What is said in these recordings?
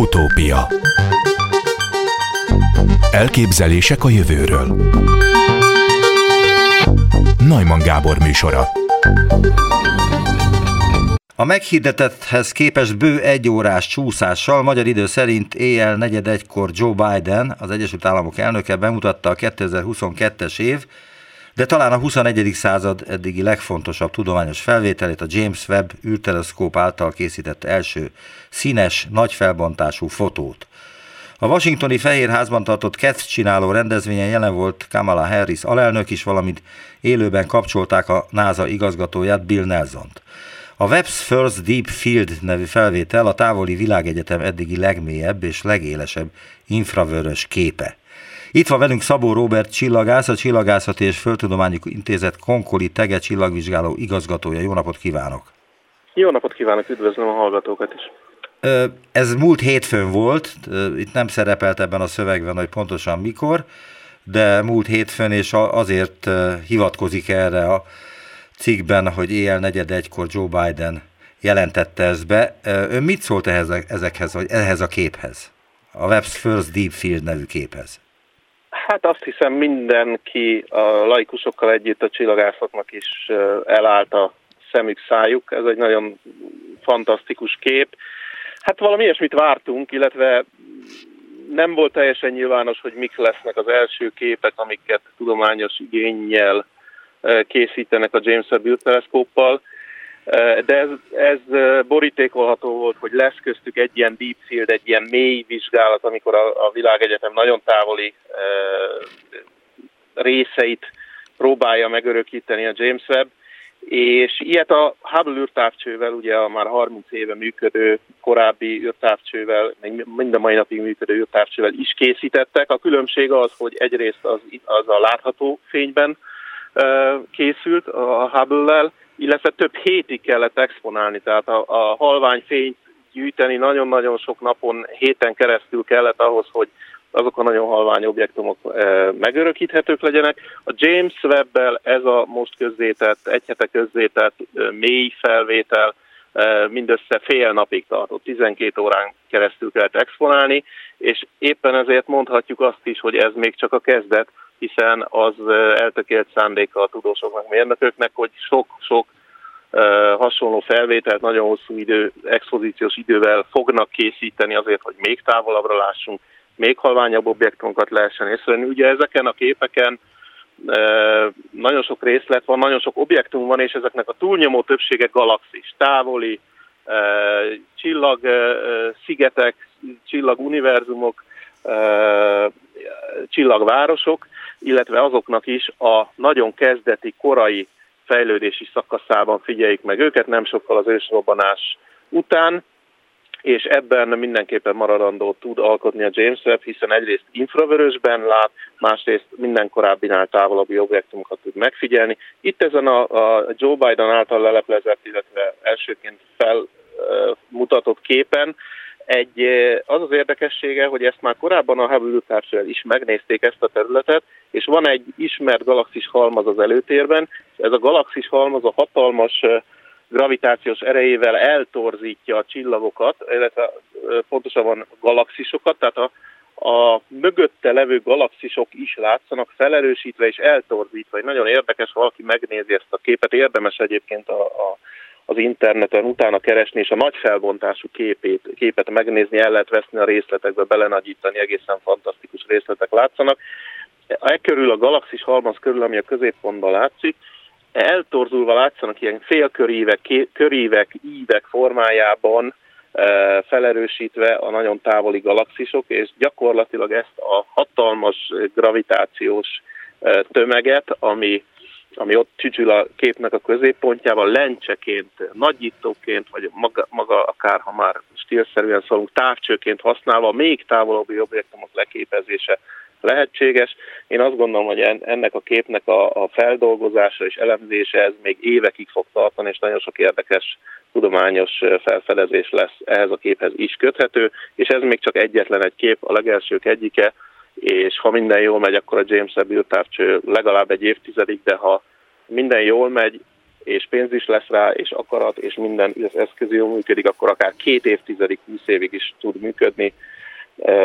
Utópia. Elképzelések a jövőről. Najman Gábor műsora. A meghirdetetthez képest bő egy órás csúszással, magyar idő szerint éjjel negyed egykor Joe Biden, az Egyesült Államok elnöke bemutatta a 2022-es év, de talán a 21. század eddigi legfontosabb tudományos felvételét a James Webb űrteleszkóp által készített első színes, nagy felbontású fotót. A washingtoni Fehérházban tartott Keth csináló rendezvényen jelen volt Kamala Harris alelnök is, valamint élőben kapcsolták a NASA igazgatóját Bill Nelson-t. A Webb's First Deep Field nevű felvétel a távoli világegyetem eddigi legmélyebb és legélesebb infravörös képe. Itt van velünk Szabó Robert csillagász, a Csillagászati és Földtudományi Intézet Konkoli Tege csillagvizsgáló igazgatója. Jó napot kívánok! Jó napot kívánok, üdvözlöm a hallgatókat is! Ez múlt hétfőn volt, itt nem szerepelt ebben a szövegben, hogy pontosan mikor, de múlt hétfőn, és azért hivatkozik erre a cikkben, hogy éjjel negyed egykor Joe Biden jelentette ezt be. Ön mit szólt ehhez, ezekhez, vagy ehhez a képhez? A Webb's First Deep Field nevű képhez? Hát azt hiszem mindenki a laikusokkal együtt a csillagászatnak is elállt a szemük szájuk. Ez egy nagyon fantasztikus kép. Hát valami ilyesmit vártunk, illetve nem volt teljesen nyilvános, hogy mik lesznek az első képek, amiket tudományos igényel készítenek a James Webb teleszkóppal, de ez, ez borítékolható volt, hogy lesz köztük egy ilyen deep field, egy ilyen mély vizsgálat, amikor a, a világegyetem nagyon távoli részeit próbálja megörökíteni a James Webb, és ilyet a Hubble űrtávcsővel, ugye a már 30 éve működő korábbi űrtávcsővel, még mind a mai napig működő űrtávcsővel is készítettek. A különbség az, hogy egyrészt az, az a látható fényben készült a Hubble-lel, illetve több hétig kellett exponálni, tehát a, a halvány fényt gyűjteni nagyon-nagyon sok napon, héten keresztül kellett ahhoz, hogy azok a nagyon halvány objektumok e, megörökíthetők legyenek. A James Webb-bel ez a most közzétett, egy hete közzétett e, mély felvétel e, mindössze fél napig tartott, 12 órán keresztül kellett exponálni, és éppen ezért mondhatjuk azt is, hogy ez még csak a kezdet, hiszen az eltökélt szándéka a tudósoknak, mérnököknek, hogy sok-sok hasonló felvételt nagyon hosszú idő, expozíciós idővel fognak készíteni azért, hogy még távolabbra lássunk, még halványabb objektumokat lehessen észrevenni. Ugye ezeken a képeken nagyon sok részlet van, nagyon sok objektum van, és ezeknek a túlnyomó többsége galaxis, távoli, csillag szigetek, csillaguniverzumok, csillagvárosok, illetve azoknak is a nagyon kezdeti, korai fejlődési szakaszában figyeljük meg őket, nem sokkal az ősrobbanás után, és ebben mindenképpen maradandó tud alkotni a James Webb, hiszen egyrészt infravörösben lát, másrészt minden korábbinál távolabbi objektumokat tud megfigyelni. Itt ezen a, a Joe Biden által leleplezett, illetve elsőként felmutatott képen egy, az az érdekessége, hogy ezt már korábban a Hubble is megnézték ezt a területet, és van egy ismert galaxis halmaz az előtérben, ez a galaxis halmaz a hatalmas gravitációs erejével eltorzítja a csillagokat, illetve pontosabban galaxisokat, tehát a, a mögötte levő galaxisok is látszanak felerősítve és eltorzítva. Egy nagyon érdekes, valaki megnézi ezt a képet, érdemes egyébként a, a az interneten utána keresni, és a nagy felbontású képét, képet megnézni, el lehet veszni a részletekbe, belenagyítani, egészen fantasztikus részletek látszanak. E körül, a galaxis halmaz körül, ami a középpontban látszik, eltorzulva látszanak ilyen félkörívek, körívek, ívek formájában e, felerősítve a nagyon távoli galaxisok, és gyakorlatilag ezt a hatalmas gravitációs e, tömeget, ami ami ott csücsül a képnek a középpontjával, lencseként, nagyítóként, vagy maga, maga akár, ha már stílszerűen szólunk, távcsőként használva, még távolabbi objektumok leképezése lehetséges. Én azt gondolom, hogy ennek a képnek a, a feldolgozása és elemzése ez még évekig fog tartani, és nagyon sok érdekes tudományos felfedezés lesz ehhez a képhez is köthető, és ez még csak egyetlen egy kép, a legelsők egyike, és ha minden jól megy, akkor a James Webb űrtávcső legalább egy évtizedig, de ha minden jól megy, és pénz is lesz rá, és akarat, és minden eszköz jól működik, akkor akár két évtizedig, húsz évig is tud működni,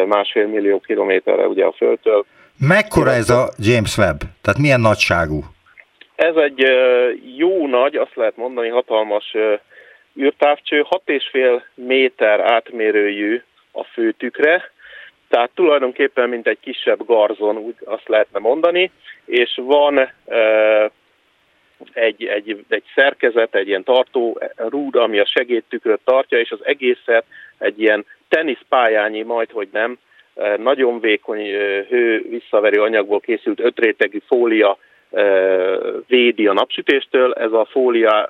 másfél millió kilométerre ugye a Földtől. Mekkora ez a James Webb? Tehát milyen nagyságú? Ez egy jó nagy, azt lehet mondani, hatalmas űrtávcső, 6,5 méter átmérőjű a főtükre, tehát tulajdonképpen mint egy kisebb garzon, úgy azt lehetne mondani, és van egy, egy, egy szerkezet, egy ilyen tartó rúd, ami a segédtükröt tartja, és az egészet egy ilyen teniszpályányi, majd hogy nem, nagyon vékony hő visszaverő anyagból készült ötrétegű fólia védi a napsütéstől, ez a fólia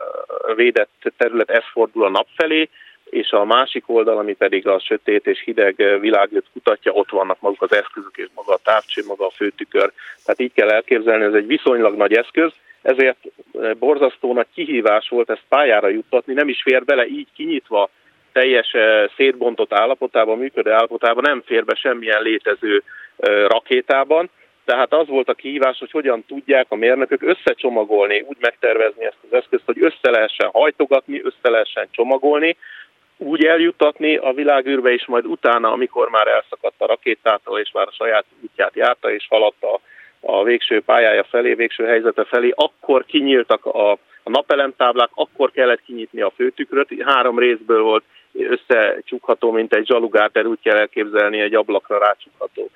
védett terület, ez fordul a nap felé, és a másik oldal, ami pedig a sötét és hideg világot kutatja, ott vannak maguk az eszközök és maga a távcső, maga a főtükör. Tehát így kell elképzelni, ez egy viszonylag nagy eszköz, ezért borzasztó nagy kihívás volt ezt pályára juttatni, nem is fér bele így kinyitva teljes szétbontott állapotában, működő állapotában, nem fér be semmilyen létező rakétában, tehát az volt a kihívás, hogy hogyan tudják a mérnökök összecsomagolni, úgy megtervezni ezt az eszközt, hogy össze lehessen hajtogatni, össze lehessen csomagolni, úgy eljuttatni a világűrbe, és majd utána, amikor már elszakadt a rakétától, és már a saját útját járta, és haladta a végső pályája felé, végső helyzete felé, akkor kinyíltak a, a napelemtáblák, akkor kellett kinyitni a főtükröt, három részből volt összecsukható, mint egy zsalugáter, úgy kell elképzelni, egy ablakra rácsukható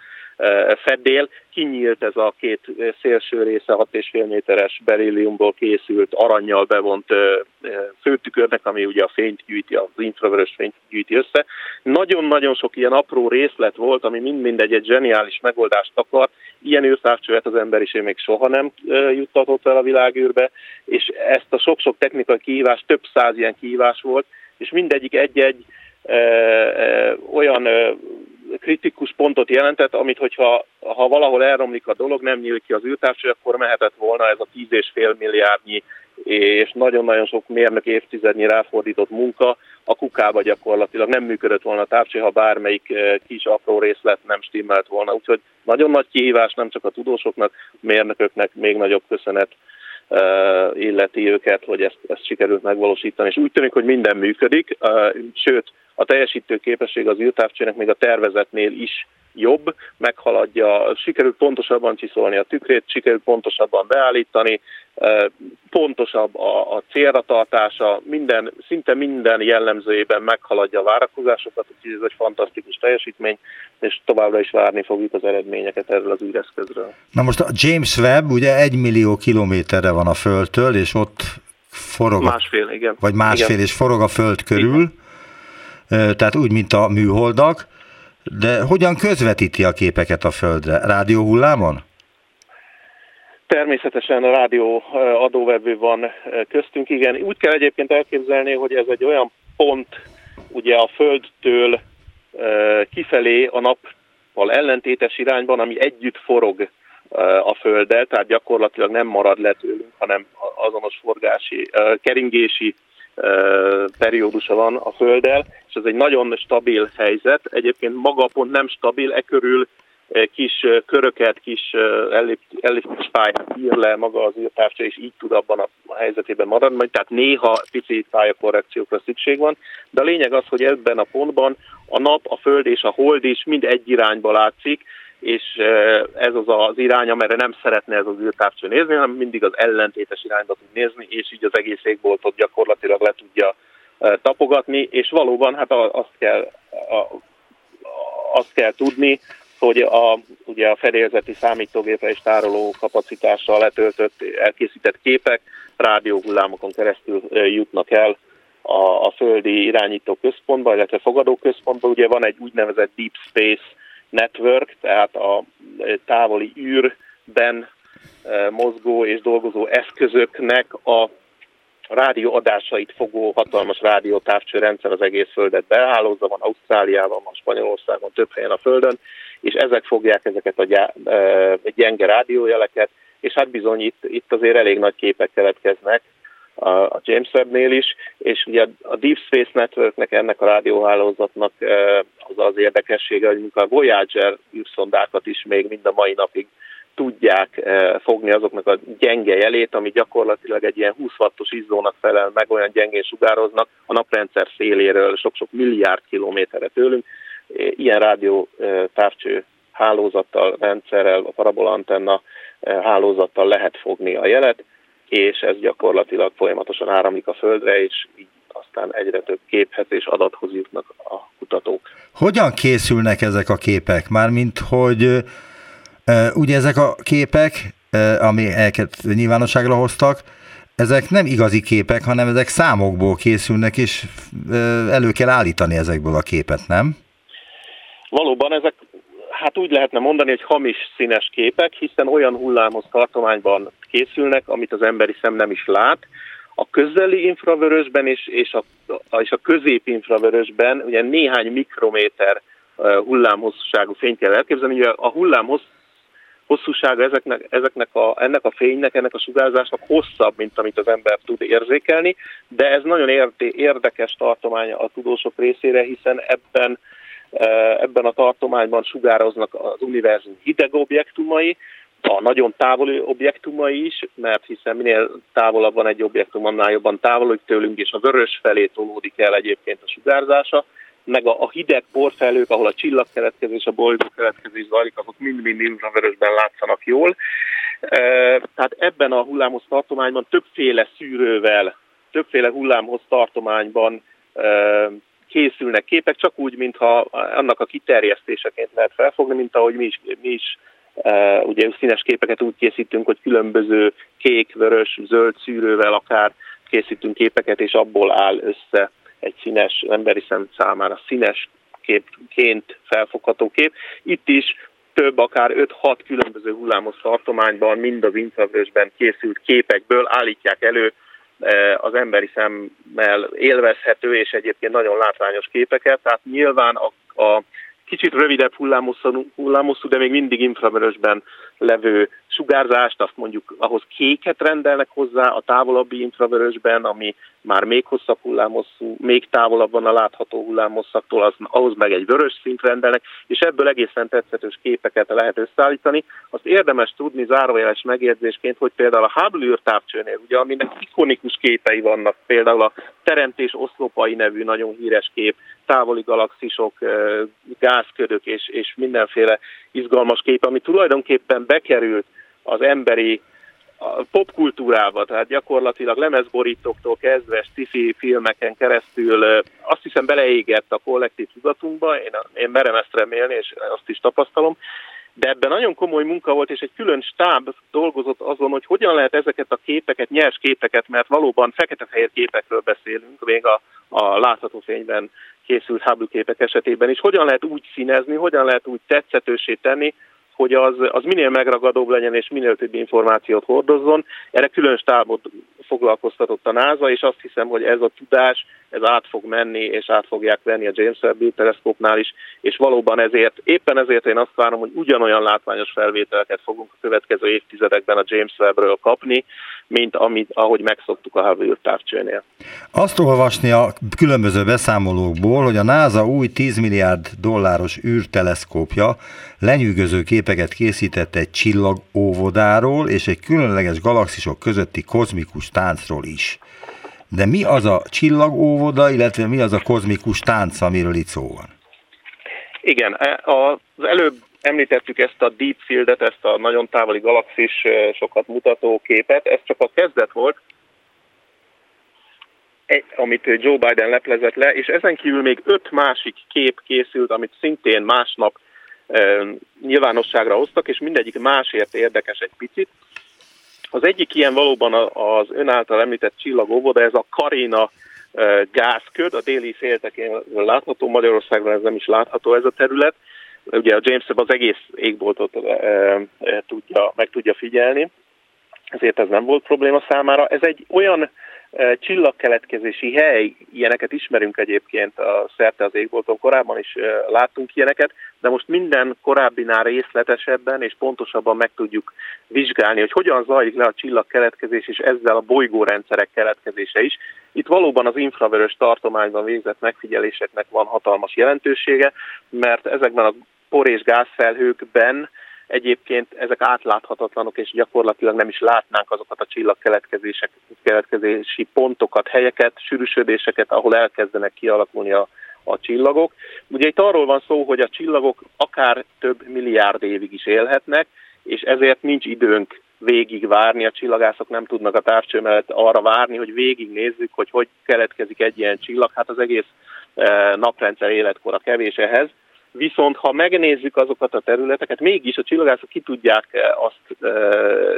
fedél. Kinyílt ez a két szélső része 6,5 méteres berilliumból készült aranyjal bevont főtükörnek, ami ugye a fényt gyűjti, az infravörös fényt gyűjti össze. Nagyon-nagyon sok ilyen apró részlet volt, ami mind-mind egy, egy zseniális megoldást akar. Ilyen űrtávcsövet az emberiség még soha nem juttatott el a világűrbe, és ezt a sok-sok technikai kihívás, több száz ilyen kihívás volt, és mindegyik egy-egy olyan kritikus pontot jelentett, amit hogyha ha valahol elromlik a dolog, nem nyílik ki az űrtávcső, akkor mehetett volna ez a 10,5 milliárdnyi és nagyon-nagyon sok mérnök évtizednyi ráfordított munka a kukába gyakorlatilag nem működött volna a távcső, ha bármelyik eh, kis apró részlet nem stimmelt volna. Úgyhogy nagyon nagy kihívás nem csak a tudósoknak, a mérnököknek még nagyobb köszönet uh, illeti őket, hogy ezt, ezt sikerült megvalósítani. És úgy tűnik, hogy minden működik, uh, sőt, a teljesítő képesség az űrtávcsőnek még a tervezetnél is jobb, meghaladja, sikerült pontosabban csiszolni a tükrét, sikerült pontosabban beállítani, pontosabb a, a célra tartása, minden, szinte minden jellemzőjében meghaladja a várakozásokat, úgyhogy ez egy fantasztikus teljesítmény, és továbbra is várni fogjuk az eredményeket erről az űreszközről. Na most a James Webb ugye egy millió kilométerre van a Földtől, és ott forog. Másfél, igen. Vagy másfél, igen. és forog a Föld körül. Igen tehát úgy, mint a műholdak, de hogyan közvetíti a képeket a Földre? Rádióhullámon? Természetesen a rádió adóvevő van köztünk, igen. Úgy kell egyébként elképzelni, hogy ez egy olyan pont ugye a Földtől kifelé a nappal ellentétes irányban, ami együtt forog a Földdel, tehát gyakorlatilag nem marad le tőlünk, hanem azonos forgási, keringési periódusa van a Földdel, és ez egy nagyon stabil helyzet. Egyébként maga pont nem stabil, e körül kis köröket, kis elliptikus pályát ír le maga az írtávcsa, és így tud abban a helyzetében maradni, tehát néha pici pályakorrekciókra szükség van, de a lényeg az, hogy ebben a pontban a nap, a föld és a hold is mind egy irányba látszik, és ez az az irány, amire nem szeretne ez az űrtávcső nézni, hanem mindig az ellentétes irányba tud nézni, és így az egész égboltot gyakorlatilag le tudja tapogatni, és valóban hát azt kell, azt kell tudni, hogy a, ugye a fedélzeti számítógépre és tároló kapacitással letöltött, elkészített képek rádióhullámokon keresztül jutnak el a, a földi irányító központba, illetve fogadó központba. Ugye van egy úgynevezett Deep Space network, tehát a távoli űrben mozgó és dolgozó eszközöknek a rádióadásait fogó hatalmas rádiótávcső rendszer az egész Földet behálózza, van Ausztráliában, van Spanyolországon, több helyen a Földön, és ezek fogják ezeket a gyenge rádiójeleket, és hát bizony itt, itt azért elég nagy képek keletkeznek, a James Webb-nél is, és ugye a Deep Space Networknek, ennek a rádióhálózatnak az az érdekessége, hogy a Voyager űrszondákat is még mind a mai napig tudják fogni azoknak a gyenge jelét, ami gyakorlatilag egy ilyen 20 wattos izzónak felel meg, olyan gyengén sugároznak a naprendszer széléről sok-sok milliárd kilométerre tőlünk. Ilyen rádió távcső hálózattal, rendszerrel, a parabolantenna hálózattal lehet fogni a jelet, és ez gyakorlatilag folyamatosan áramlik a Földre, és így aztán egyre több képhez és adathoz jutnak a kutatók. Hogyan készülnek ezek a képek? Mármint, hogy ugye ezek a képek, amiket nyilvánosságra hoztak, ezek nem igazi képek, hanem ezek számokból készülnek, és elő kell állítani ezekből a képet, nem? Valóban ezek, hát úgy lehetne mondani, hogy hamis színes képek, hiszen olyan hullámhoz tartományban készülnek, amit az emberi szem nem is lát, a közeli infravörösben és, és, a, és a közép infravörösben ugye néhány mikrométer hullámhosszúságú fényt kell elképzelni. Ugye a hullám hosszúsága ezeknek, ezeknek a, ennek a fénynek, ennek a sugárzásnak hosszabb, mint amit az ember tud érzékelni, de ez nagyon érdekes tartománya a tudósok részére, hiszen ebben ebben a tartományban sugároznak az univerzum hideg objektumai, a nagyon távoli objektumai is, mert hiszen minél távolabb van egy objektum, annál jobban távolodik tőlünk, és a vörös felé tolódik el egyébként a sugárzása, meg a, a hideg porfelők, ahol a csillagkeletkezés, a bolygó keletkezés zajlik, azok mind-mind infravörösben látszanak jól. E, tehát ebben a hullámhoz tartományban többféle szűrővel, többféle hullámhoz tartományban e, készülnek képek, csak úgy, mintha annak a kiterjesztéseként lehet felfogni, mint ahogy mi is, mi is ugye színes képeket úgy készítünk, hogy különböző kék, vörös, zöld szűrővel akár készítünk képeket, és abból áll össze egy színes, emberi szem számára színes képként felfogható kép. Itt is több, akár 5-6 különböző hullámos tartományban, mind az infravörösben készült képekből állítják elő az emberi szemmel élvezhető és egyébként nagyon látványos képeket. Tehát nyilván a, a kicsit rövidebb hullámosszú, de még mindig infravörösben levő sugárzást, azt mondjuk ahhoz kéket rendelnek hozzá a távolabbi infravörösben, ami már még hosszabb hullámosszú, még távolabban a látható hullámosszaktól, az, ahhoz meg egy vörös szint rendelnek, és ebből egészen tetszetős képeket lehet összeállítani. Azt érdemes tudni zárójeles megjegyzésként, hogy például a Hubble űrtávcsőnél, ugye, aminek ikonikus képei vannak, például a Teremtés oszlopai nevű nagyon híres kép, távoli galaxisok, gázködök és, és mindenféle izgalmas kép, ami tulajdonképpen bekerült az emberi popkultúrába, tehát gyakorlatilag lemezborítóktól kezdve sci filmeken keresztül azt hiszem beleégett a kollektív tudatunkba, én, én merem ezt remélni, és azt is tapasztalom, de ebben nagyon komoly munka volt, és egy külön stáb dolgozott azon, hogy hogyan lehet ezeket a képeket, nyers képeket, mert valóban fekete-fehér képekről beszélünk, még a, a látható fényben készült Hubble képek esetében is, hogyan lehet úgy színezni, hogyan lehet úgy tetszetősé tenni, hogy az, az minél megragadóbb legyen és minél több információt hordozzon. Erre külön stábot foglalkoztatott a NASA, és azt hiszem, hogy ez a tudás, ez át fog menni, és át fogják venni a James Webb teleszkópnál is, és valóban ezért, éppen ezért én azt várom, hogy ugyanolyan látványos felvételeket fogunk a következő évtizedekben a James Webbről kapni, mint amit, ahogy megszoktuk a Hubble űrtávcsőnél. Azt olvasni a különböző beszámolókból, hogy a NASA új 10 milliárd dolláros űrteleszkópja lenyűgöző képeket készített egy csillagóvodáról és egy különleges galaxisok közötti kozmikus táncról is. De mi az a csillagóvoda, illetve mi az a kozmikus tánc, amiről itt szó van? Igen, e, az előbb említettük ezt a Deep Fieldet, ezt a nagyon távoli galaxis e, sokat mutató képet, ez csak a kezdet volt, amit Joe Biden leplezett le, és ezen kívül még öt másik kép készült, amit szintén másnap e, nyilvánosságra hoztak, és mindegyik másért érdekes egy picit. Az egyik ilyen valóban az ön által említett csillagóvó, de ez a Karina gázköd, a déli féltekén látható, Magyarországon ez nem is látható ez a terület. Ugye a James az egész égboltot tudja, meg tudja figyelni, ezért ez nem volt probléma számára. Ez egy olyan csillagkeletkezési hely, ilyeneket ismerünk egyébként a szerte az égbolton, korábban is láttunk ilyeneket, de most minden korábbinál részletesebben és pontosabban meg tudjuk vizsgálni, hogy hogyan zajlik le a csillagkeletkezés és ezzel a bolygórendszerek keletkezése is. Itt valóban az infravörös tartományban végzett megfigyeléseknek van hatalmas jelentősége, mert ezekben a por- és gázfelhőkben egyébként ezek átláthatatlanok, és gyakorlatilag nem is látnánk azokat a csillagkeletkezések, keletkezési pontokat, helyeket, sűrűsödéseket, ahol elkezdenek kialakulni a, a csillagok. Ugye itt arról van szó, hogy a csillagok akár több milliárd évig is élhetnek, és ezért nincs időnk végig várni, a csillagászok nem tudnak a távcső mellett arra várni, hogy végig nézzük, hogy hogy keletkezik egy ilyen csillag. Hát az egész eh, naprendszer életkora kevés ehhez. Viszont ha megnézzük azokat a területeket, mégis a csillagászok ki tudják eh, azt e,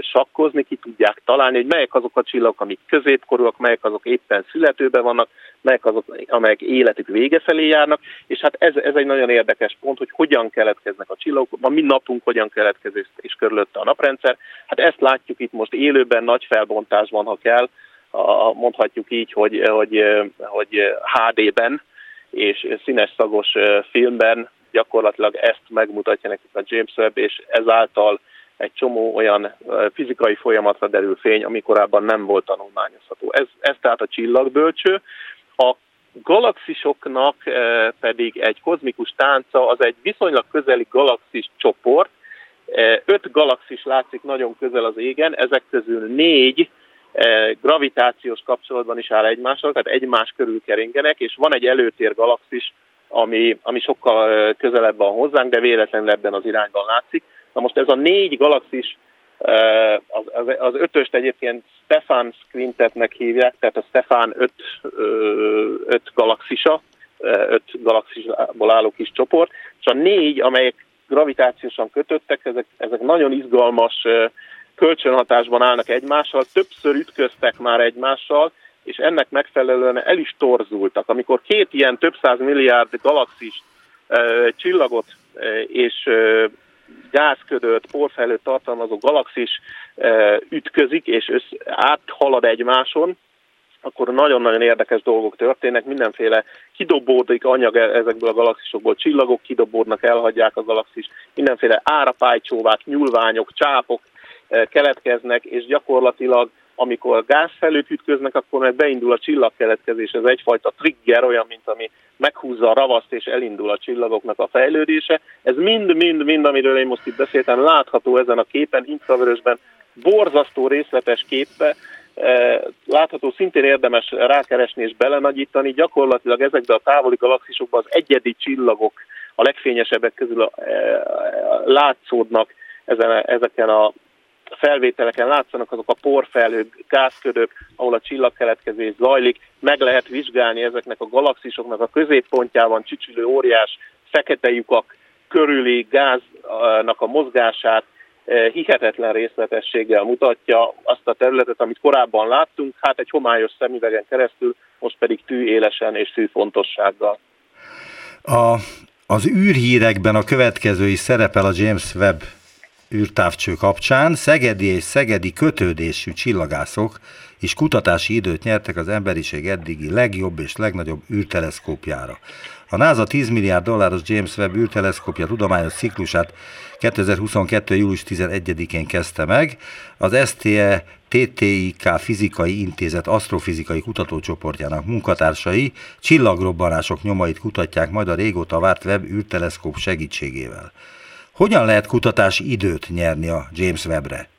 sakkozni, ki tudják találni, hogy melyek azok a csillagok, amik középkorúak, melyek azok éppen születőben vannak, melyek azok, amelyek életük vége felé járnak, és hát ez, ez egy nagyon érdekes pont, hogy hogyan keletkeznek a csillagok, a mi napunk hogyan keletkezik és körülötte a naprendszer. Hát ezt látjuk itt most élőben, nagy felbontásban, ha kell, a, mondhatjuk így, hogy, hogy, hogy HD-ben és színes szagos filmben gyakorlatilag ezt megmutatja nekik a James Webb, és ezáltal egy csomó olyan fizikai folyamatra derül fény, ami korábban nem volt tanulmányozható. Ez, ez tehát a csillagbölcső. A galaxisoknak pedig egy kozmikus tánca, az egy viszonylag közeli galaxis csoport. Öt galaxis látszik nagyon közel az égen, ezek közül négy gravitációs kapcsolatban is áll egymással, tehát egymás körül keringenek, és van egy előtér galaxis, ami, ami sokkal közelebb van hozzánk, de véletlenül ebben az irányban látszik. Na most ez a négy galaxis, az, az, az ötöst egyébként Stefan Quintetnek hívják, tehát a Stefan öt, öt galaxisa, öt galaxisból álló kis csoport, és a négy, amelyek gravitációsan kötöttek, ezek, ezek nagyon izgalmas kölcsönhatásban állnak egymással, többször ütköztek már egymással, és ennek megfelelően el is torzultak. Amikor két ilyen több száz milliárd galaxis csillagot és gázködött, porfelőtt tartalmazó galaxis ütközik, és össz, áthalad egymáson, akkor nagyon-nagyon érdekes dolgok történnek, mindenféle kidobódik anyag e- ezekből a galaxisokból, csillagok kidobódnak, elhagyják a galaxis, mindenféle árapálycsóvák, nyúlványok, csápok keletkeznek, és gyakorlatilag amikor gázfelők ütköznek, akkor meg beindul a csillagkeletkezés. Ez egyfajta trigger, olyan, mint ami meghúzza a ravaszt, és elindul a csillagoknak a fejlődése. Ez mind-mind-mind, amiről én most itt beszéltem, látható ezen a képen, infravörösben, borzasztó részletes képbe, e, látható, szintén érdemes rákeresni és belenagyítani. Gyakorlatilag ezekben a távoli galaxisokban az egyedi csillagok a legfényesebbek közül e, látszódnak ezen, ezeken a felvételeken látszanak azok a porfelhők, gázködök, ahol a csillagkeletkezés zajlik, meg lehet vizsgálni ezeknek a galaxisoknak a középpontjában csücsülő óriás fekete lyukak körüli gáznak a mozgását, eh, hihetetlen részletességgel mutatja azt a területet, amit korábban láttunk, hát egy homályos szemüvegen keresztül, most pedig tű élesen és fontossággal. A, az űrhírekben a következő is szerepel a James Webb űrtávcső kapcsán szegedi és szegedi kötődésű csillagászok és kutatási időt nyertek az emberiség eddigi legjobb és legnagyobb űrteleszkópjára. A NASA 10 milliárd dolláros James Webb űrteleszkópja tudományos ciklusát 2022. július 11-én kezdte meg. Az STE TTIK Fizikai Intézet asztrofizikai kutatócsoportjának munkatársai csillagrobbanások nyomait kutatják majd a régóta várt Webb űrteleszkóp segítségével. Hogyan lehet kutatási időt nyerni a James Webbre?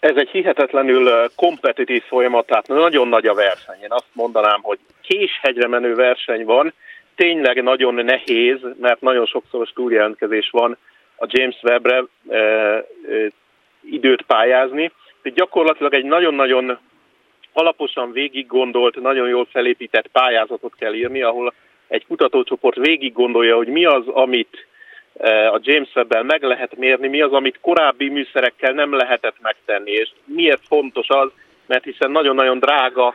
Ez egy hihetetlenül kompetitív folyamat, tehát nagyon nagy a verseny. Én azt mondanám, hogy késhegyre menő verseny van, tényleg nagyon nehéz, mert nagyon sokszoros túljelentkezés van a James Webbre e, e, időt pályázni. De gyakorlatilag egy nagyon-nagyon alaposan végig gondolt, nagyon jól felépített pályázatot kell írni, ahol egy kutatócsoport végig gondolja, hogy mi az, amit a James webb meg lehet mérni, mi az, amit korábbi műszerekkel nem lehetett megtenni, és miért fontos az, mert hiszen nagyon-nagyon drága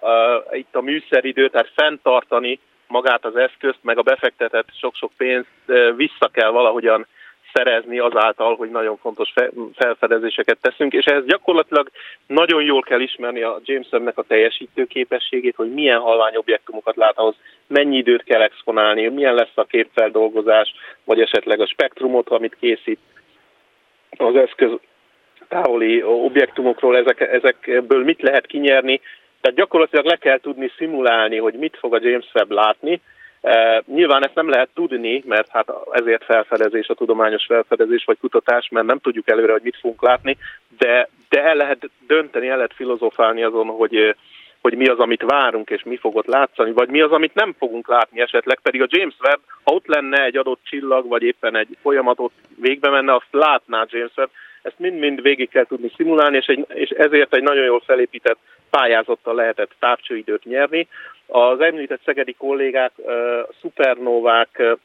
uh, itt a műszeridő, tehát fenntartani magát az eszközt, meg a befektetett sok-sok pénzt uh, vissza kell valahogyan szerezni azáltal, hogy nagyon fontos felfedezéseket teszünk, és ehhez gyakorlatilag nagyon jól kell ismerni a James Webb-nek a teljesítő képességét, hogy milyen halvány objektumokat lát ahhoz, mennyi időt kell exponálni, milyen lesz a képfeldolgozás, vagy esetleg a spektrumot, amit készít az eszköz távoli objektumokról, ezek, ezekből mit lehet kinyerni, tehát gyakorlatilag le kell tudni szimulálni, hogy mit fog a James Webb látni, nyilván ezt nem lehet tudni, mert hát ezért felfedezés, a tudományos felfedezés vagy kutatás, mert nem tudjuk előre, hogy mit fogunk látni, de, de el lehet dönteni, el lehet filozofálni azon, hogy hogy mi az, amit várunk, és mi fog ott látszani, vagy mi az, amit nem fogunk látni esetleg, pedig a James Webb, ha ott lenne egy adott csillag, vagy éppen egy folyamatot végbe menne, azt látná James Webb, ezt mind-mind végig kell tudni szimulálni, és, egy, és ezért egy nagyon jól felépített pályázattal lehetett távcsőidőt nyerni. Az említett szegedi kollégák szupernovák uh,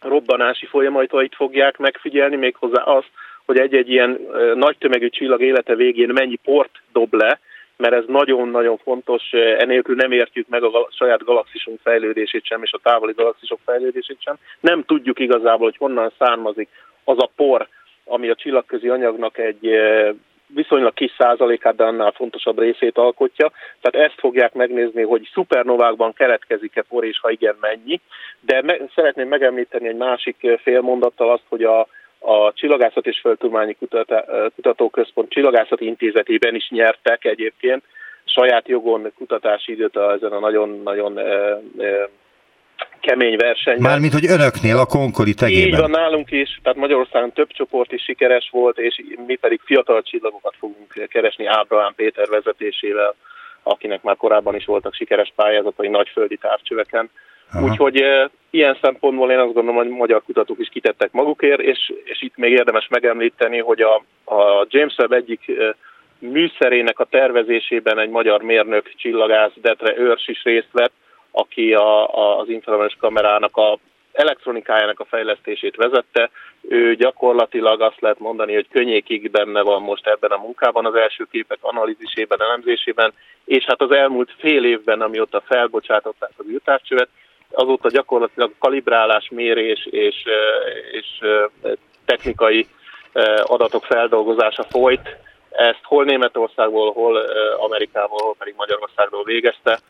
robbanási folyamatait fogják megfigyelni, méghozzá azt, hogy egy-egy ilyen nagy tömegű csillag élete végén mennyi port dob le, mert ez nagyon-nagyon fontos, enélkül nem értjük meg a saját galaxisunk fejlődését sem, és a távoli galaxisok fejlődését sem. Nem tudjuk igazából, hogy honnan származik az a por, ami a csillagközi anyagnak egy viszonylag kis százalékát, de annál fontosabb részét alkotja. Tehát ezt fogják megnézni, hogy szupernovákban keletkezik-e por, és ha igen, mennyi. De me- szeretném megemlíteni egy másik félmondattal azt, hogy a, a Csillagászat és Földtudományi Kutatóközpont Csillagászati Intézetében is nyertek egyébként saját jogon kutatási időt ezen a nagyon-nagyon kemény versenyben. Mármint, hogy önöknél a Konkoli tegében. Így van nálunk is, tehát Magyarországon több csoport is sikeres volt, és mi pedig fiatal csillagokat fogunk keresni Ábrahám Péter vezetésével, akinek már korábban is voltak sikeres pályázatai nagyföldi távcsöveken. Aha. Úgyhogy e, ilyen szempontból én azt gondolom, hogy magyar kutatók is kitettek magukért, és, és itt még érdemes megemlíteni, hogy a, a James Webb egyik e, műszerének a tervezésében egy magyar mérnök csillagász Detre Őrs is részt vett, aki a, a, az infravörös kamerának a elektronikájának a fejlesztését vezette. Ő gyakorlatilag azt lehet mondani, hogy könnyékig benne van most ebben a munkában, az első képek analízisében, elemzésében, és hát az elmúlt fél évben, amióta felbocsátották az űrtávcsövet, azóta gyakorlatilag kalibrálás, mérés és, és technikai adatok feldolgozása folyt. Ezt hol Németországból, hol Amerikából, hol pedig Magyarországról végezte.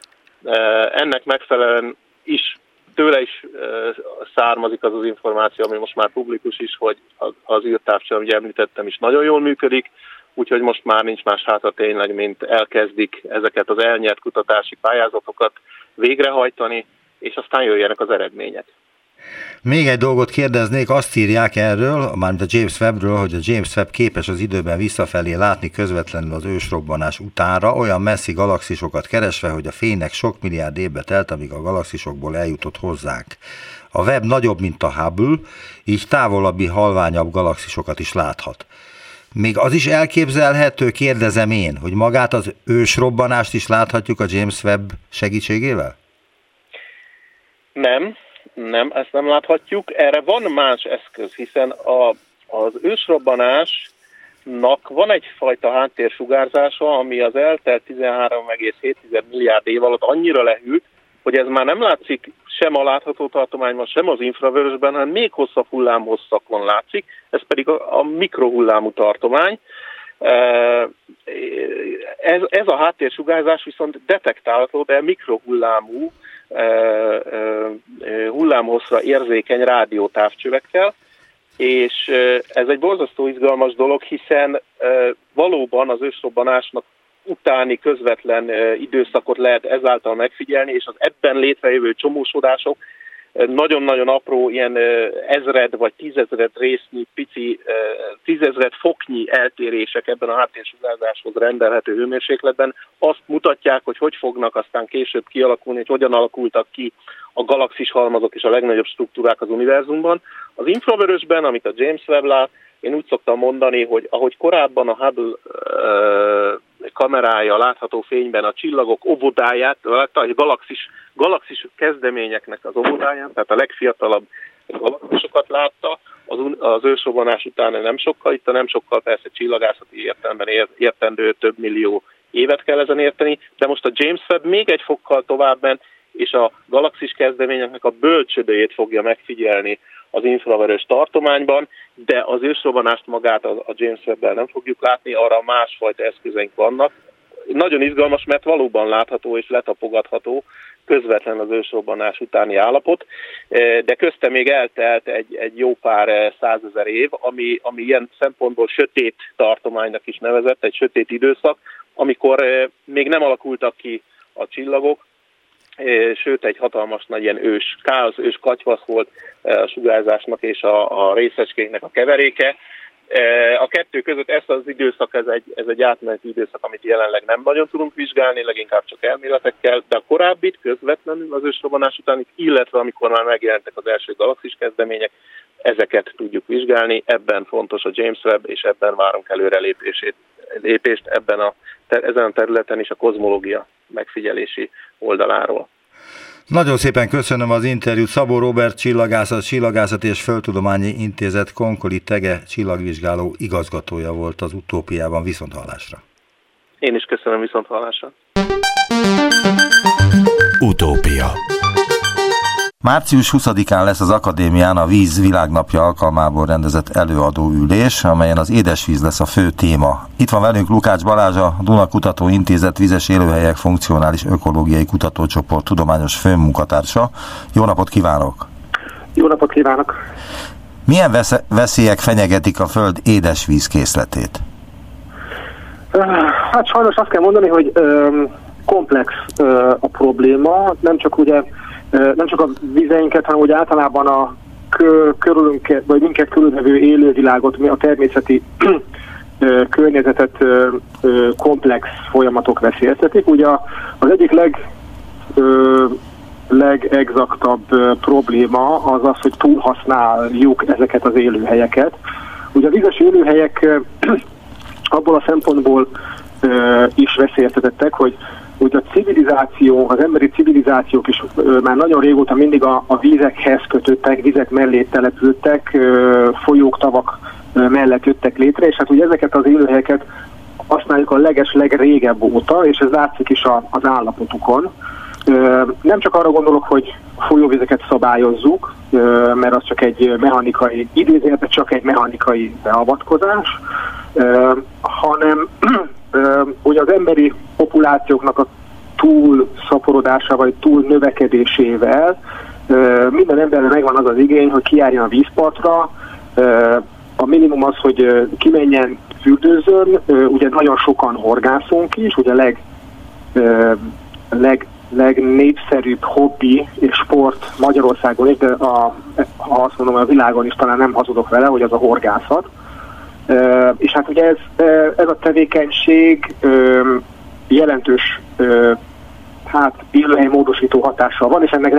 Ennek megfelelően is tőle is származik az az információ, ami most már publikus is, hogy az írtávcső, amit említettem, is nagyon jól működik, úgyhogy most már nincs más hátra tényleg, mint elkezdik ezeket az elnyert kutatási pályázatokat végrehajtani, és aztán jöjjenek az eredmények. Még egy dolgot kérdeznék, azt írják erről, mármint a James Webbről, hogy a James Webb képes az időben visszafelé látni közvetlenül az ősrobbanás utánra, olyan messzi galaxisokat keresve, hogy a fénynek sok milliárd évbe telt, amíg a galaxisokból eljutott hozzánk. A Webb nagyobb, mint a Hubble, így távolabbi, halványabb galaxisokat is láthat. Még az is elképzelhető, kérdezem én, hogy magát az ősrobbanást is láthatjuk a James Webb segítségével? Nem, nem, ezt nem láthatjuk. Erre van más eszköz, hiszen a, az ősrobbanásnak van egyfajta háttérsugárzása, ami az eltelt 13,7 milliárd év alatt annyira lehűlt, hogy ez már nem látszik sem a látható tartományban, sem az infravörösben, hanem még hosszabb hullámhosszakon látszik, ez pedig a, a mikrohullámú tartomány. Ez, ez a háttérsugárzás viszont detektálható, de mikrohullámú hullámhosszra érzékeny rádiótávcsövekkel, és ez egy borzasztó izgalmas dolog, hiszen valóban az ősrobbanásnak utáni közvetlen időszakot lehet ezáltal megfigyelni, és az ebben létrejövő csomósodások nagyon-nagyon apró, ilyen ezred vagy tízezred résznyi, pici, tízezred foknyi eltérések ebben a háttérsugárzáshoz rendelhető hőmérsékletben azt mutatják, hogy hogy fognak aztán később kialakulni, hogy hogyan alakultak ki a galaxis halmazok és a legnagyobb struktúrák az univerzumban. Az infravörösben, amit a James Webb lát, én úgy szoktam mondani, hogy ahogy korábban a Hubble kamerája látható fényben a csillagok óvodáját, a galaxis, galaxis kezdeményeknek az óvodáján, tehát a legfiatalabb galaxisokat látta, az, az ősrobbanás után nem sokkal, itt a nem sokkal persze csillagászati értelemben értendő több millió évet kell ezen érteni, de most a James Webb még egy fokkal tovább ment, és a galaxis kezdeményeknek a bölcsödőjét fogja megfigyelni az infravörös tartományban, de az ősrobbanást magát a James webb nem fogjuk látni, arra másfajta eszközeink vannak. Nagyon izgalmas, mert valóban látható és letapogatható közvetlen az ősrobbanás utáni állapot, de közte még eltelt egy, egy jó pár százezer év, ami, ami ilyen szempontból sötét tartománynak is nevezett, egy sötét időszak, amikor még nem alakultak ki a csillagok, sőt egy hatalmas nagy ilyen ős káosz, ős katyvasz volt a sugárzásnak és a, a részecskéknek a keveréke. A kettő között ez az időszak, ez egy, ez egy átmeneti időszak, amit jelenleg nem nagyon tudunk vizsgálni, leginkább csak elméletekkel, de a korábbit közvetlenül az ősrobbanás után, illetve amikor már megjelentek az első galaxis kezdemények, ezeket tudjuk vizsgálni, ebben fontos a James Webb, és ebben várunk előrelépését, lépést ebben a, ezen a területen is a kozmológia megfigyelési oldaláról. Nagyon szépen köszönöm az interjút. Szabó Robert csillagászat, csillagászat és Földtudományi Intézet Konkoli Tege csillagvizsgáló igazgatója volt az utópiában viszonthallásra. Én is köszönöm viszonthallásra. Utópia Március 20-án lesz az Akadémián a Víz Világnapja alkalmából rendezett előadó ülés, amelyen az édesvíz lesz a fő téma. Itt van velünk Lukács Balázs, a Duna Kutató Intézet Vizes Élőhelyek Funkcionális Ökológiai Kutatócsoport tudományos főmunkatársa. Jó napot kívánok! Jó napot kívánok! Milyen veszélyek fenyegetik a Föld édesvíz készletét? Hát sajnos azt kell mondani, hogy komplex a probléma, nem csak ugye nem csak a vizeinket, hanem úgy általában a körülünk, vagy minket körülvevő élővilágot, a természeti környezetet komplex folyamatok veszélyeztetik. Ugye az egyik leg legexaktabb probléma az az, hogy túlhasználjuk ezeket az élőhelyeket. Ugye a vizes élőhelyek abból a szempontból is veszélyeztetettek, hogy úgy a civilizáció, az emberi civilizációk is ö, már nagyon régóta mindig a, a vízekhez kötöttek, vizek mellé települtek, folyók, tavak ö, mellett jöttek létre, és hát ugye ezeket az élőhelyeket használjuk a leges legrégebb óta, és ez látszik is a, az állapotukon. Nem csak arra gondolok, hogy folyóvizeket szabályozzuk, mert az csak egy mechanikai, idézőjelben csak egy mechanikai beavatkozás, hanem hogy az emberi populációknak a túl szaporodása vagy túl növekedésével minden emberre megvan az az igény, hogy kijárjon a vízpartra, a minimum az, hogy kimenjen fürdőzön, ugye nagyon sokan horgászunk is, ugye a leg, leg, legnépszerűbb hobbi és sport Magyarországon is, de a, ha azt mondom, a világon is talán nem hazudok vele, hogy az a horgászat. És hát ugye ez, ez a tevékenység jelentős hát módosító hatással van, és ennek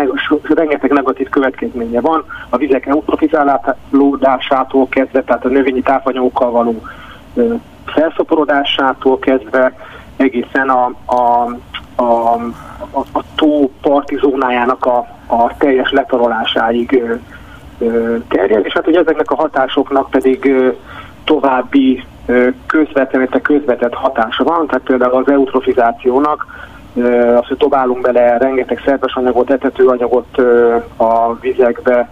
rengeteg negatív következménye van. A vizek eutrofizálódásától kezdve, tehát a növényi tápanyagokkal való felszaporodásától kezdve egészen a, a, a, a, a tó parti zónájának a, a teljes letarolásáig terjed, és hát ugye ezeknek a hatásoknak pedig további közvetlen, közvetett hatása van, tehát például az eutrofizációnak, az, hogy dobálunk bele rengeteg szerves anyagot, etetőanyagot a vizekbe,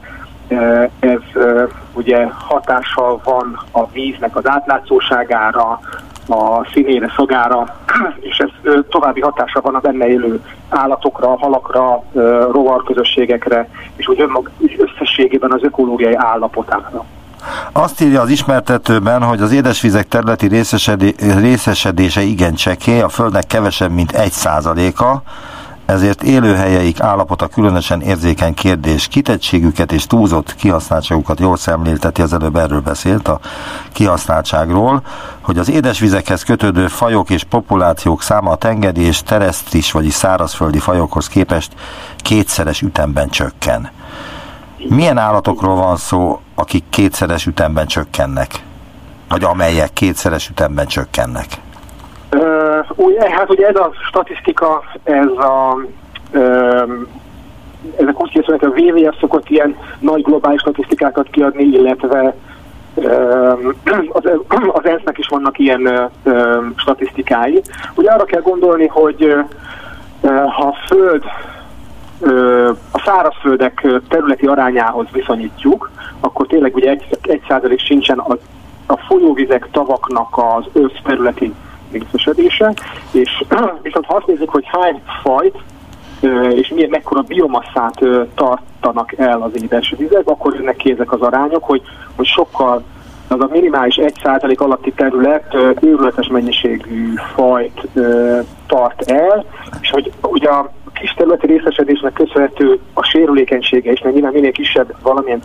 ez ugye hatással van a víznek az átlátszóságára, a színére, szagára, és ez további hatása van a benne élő állatokra, halakra, rovarközösségekre, és úgy önmag, összességében az ökológiai állapotára. Azt írja az ismertetőben, hogy az édesvizek területi részesedése igen cseké, a Földnek kevesebb, mint egy százaléka, ezért élőhelyeik állapota különösen érzékeny kérdés. Kitettségüket és túlzott kihasználtságukat jól szemlélteti, az előbb erről beszélt a kihasználtságról, hogy az édesvizekhez kötődő fajok és populációk száma a tengeri és teresztris, vagyis szárazföldi fajokhoz képest kétszeres ütemben csökken. Milyen állatokról van szó, akik kétszeres ütemben csökkennek? Vagy amelyek kétszeres ütemben csökkennek? Uh, ugye, hát ugye ez a statisztika, ez a uh, ezek úgy készülnek, a WWF szokott ilyen nagy globális statisztikákat kiadni, illetve az, az ENSZ-nek is vannak ilyen statisztikái. Ugye arra kell gondolni, hogy ha a Föld a szárazföldek területi arányához viszonyítjuk, akkor tényleg ugye egy, egy százalék sincsen a, a folyóvizek, tavaknak az összterületi részesedése, és viszont ha azt nézzük, hogy hány fajt és milyen mekkora biomasszát tartanak el az édesvizek, akkor jönnek ki ezek az arányok, hogy, hogy sokkal az a minimális 1% alatti terület őrületes mennyiségű fajt tart el, és hogy ugye kis területi részesedésnek köszönhető a sérülékenysége is, mert nyilván minél kisebb valamilyen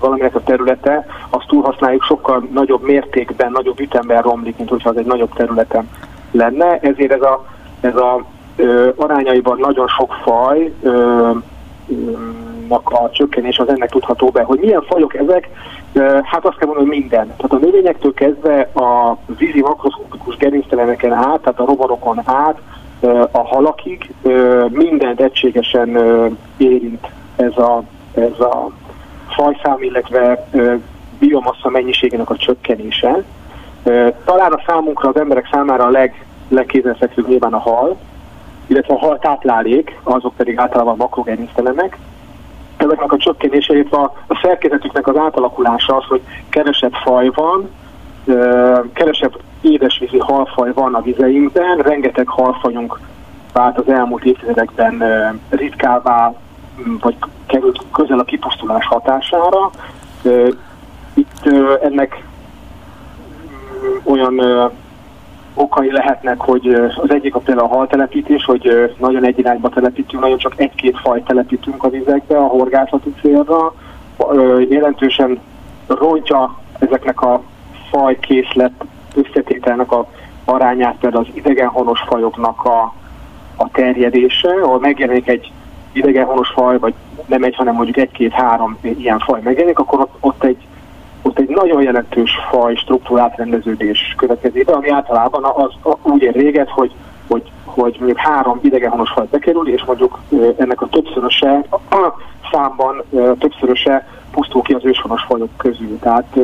valamilyen a területe, azt túlhasználjuk sokkal nagyobb mértékben, nagyobb ütemben romlik, mint hogyha az egy nagyobb területen lenne. Ezért ez a, ez a ö, arányaiban nagyon sok faj ö, a csökkenés az ennek tudható be. Hogy milyen fajok ezek? Hát azt kell mondani, hogy minden. Tehát a növényektől kezdve a vízi makroszkopikus gerincteleneken át, tehát a rovarokon át, a halakig mindent egységesen érint ez a, ez a fajszám, illetve biomassa mennyiségének a csökkenése. Talán a számunkra, az emberek számára a leg, legkézenfekvőbb nyilván a hal, illetve a hal táplálék, azok pedig általában makrogerinctelenek. Ezeknek a csökkenése, illetve a szerkezetüknek az átalakulása az, hogy kevesebb faj van, kevesebb édesvízi halfaj van a vizeinkben, rengeteg halfajunk vált az elmúlt évtizedekben ritkává, vagy került közel a kipusztulás hatására. Itt ennek olyan okai lehetnek, hogy az egyik a például a haltelepítés, hogy nagyon egy irányba telepítünk, nagyon csak egy-két faj telepítünk a vizekbe a horgászati célra. Jelentősen rontja ezeknek a fajkészlet összetételnek a arányát, például az idegenhonos fajoknak a, a terjedése, ahol megjelenik egy idegenhonos faj, vagy nem egy, hanem mondjuk egy-két-három ilyen faj megjelenik, akkor ott, ott egy ott egy nagyon jelentős faj struktúrát rendeződés következik be, ami általában az, az úgy ér véget, hogy, hogy, hogy mondjuk három idegenhonos faj bekerül, és mondjuk ennek a többszöröse, a számban többszöröse pusztul ki az őshonos fajok közül. Tehát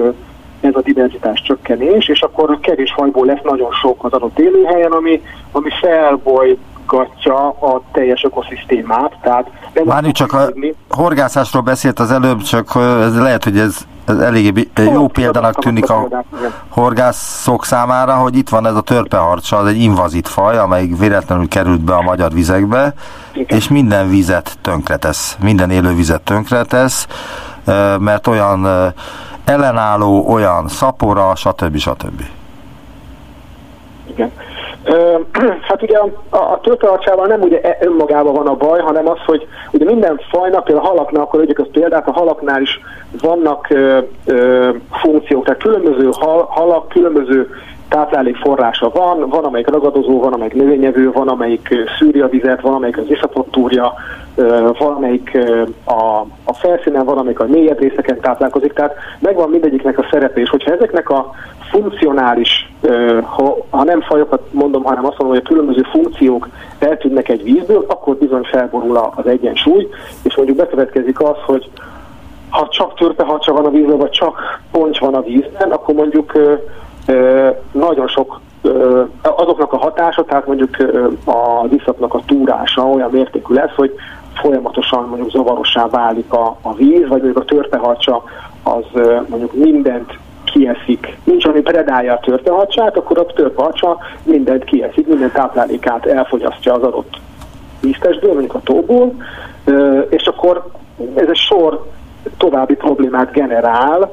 ez a diverzitás csökkenés, és akkor kevés fajból lesz nagyon sok az adott élőhelyen, ami, ami felboly mozgatja a teljes ökoszisztémát. Tehát Várj, csak a horgászásról beszélt az előbb, csak ez lehet, hogy ez, ez eléggé jó példának tűnik a horgászok számára, hogy itt van ez a törpeharcsa, az egy invazit faj, amelyik véletlenül került be a magyar vizekbe, Igen. és minden vizet tönkretesz, minden élő vizet tönkretesz, mert olyan ellenálló, olyan szapora, stb. stb. Igen. Hát ugye a, a töltőharcsával nem ugye e, önmagában van a baj, hanem az, hogy ugye minden fajnak, például a halaknál, akkor egyik az példát, a halaknál is vannak ö, ö, funkciók, tehát különböző hal, halak, különböző táplálék forrása van, van amelyik ragadozó, van amelyik növényevő, van amelyik szűri a vizet, van amelyik az iszatot túrja, van amelyik a, a felszínen, van amelyik a mélyebb részeken táplálkozik, tehát megvan mindegyiknek a szerepe, és hogyha ezeknek a funkcionális, ha, ha nem fajokat mondom, hanem azt mondom, hogy a különböző funkciók eltűnnek egy vízből, akkor bizony felborul az egyensúly, és mondjuk bekövetkezik az, hogy ha csak törpeharcsa van a vízben, vagy csak poncs van a vízben, akkor mondjuk nagyon sok azoknak a hatása, tehát mondjuk a diszapnak a túrása olyan mértékű lesz, hogy folyamatosan mondjuk zavarossá válik a, a víz, vagy mondjuk a törpeharcsa az mondjuk mindent kieszik. Nincs, ami predálja a törpeharcsát, akkor a törpeharcsa mindent kieszik, minden táplálékát elfogyasztja az adott víztestből, mondjuk a tóból, és akkor ez egy sor további problémát generál,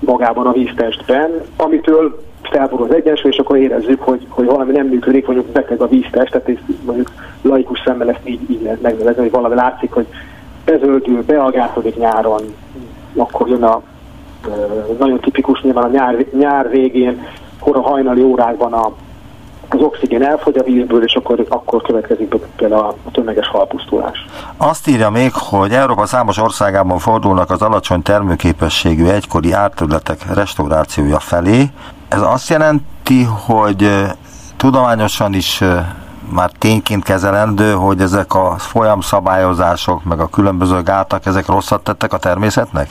magában a víztestben, amitől felborul az egyensúly, és akkor érezzük, hogy, hogy valami nem működik, mondjuk beteg a víztest, tehát mondjuk laikus szemmel ezt így, így lehet megnevezni, hogy valami látszik, hogy bezöldül, beagálkodik nyáron, akkor jön a nagyon tipikus nyilván a nyár, nyár végén, kora hajnali órákban a az oxigén elfogy a vízből, és akkor, akkor következik például a tömeges halpusztulás. Azt írja még, hogy Európa számos országában fordulnak az alacsony termőképességű egykori árterületek restaurációja felé. Ez azt jelenti, hogy tudományosan is már tényként kezelendő, hogy ezek a folyamszabályozások, meg a különböző gátak, ezek rosszat tettek a természetnek?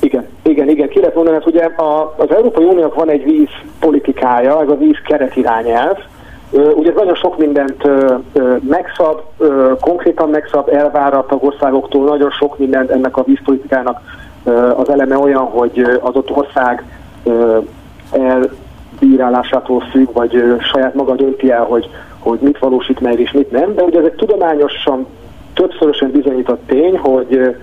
Igen, igen, igen. Ki lehet mondani, hogy ugye a, az Európai Uniónak van egy víz politikája, ez a víz keretirányelv. Ugye ez nagyon sok mindent megszab, konkrétan megszab, elvár a tagországoktól, nagyon sok mindent ennek a vízpolitikának az eleme olyan, hogy az ott ország elbírálásától függ, vagy saját maga dönti el, hogy, hogy mit valósít meg és mit nem, de ugye ez egy tudományosan többszörösen bizonyított tény, hogy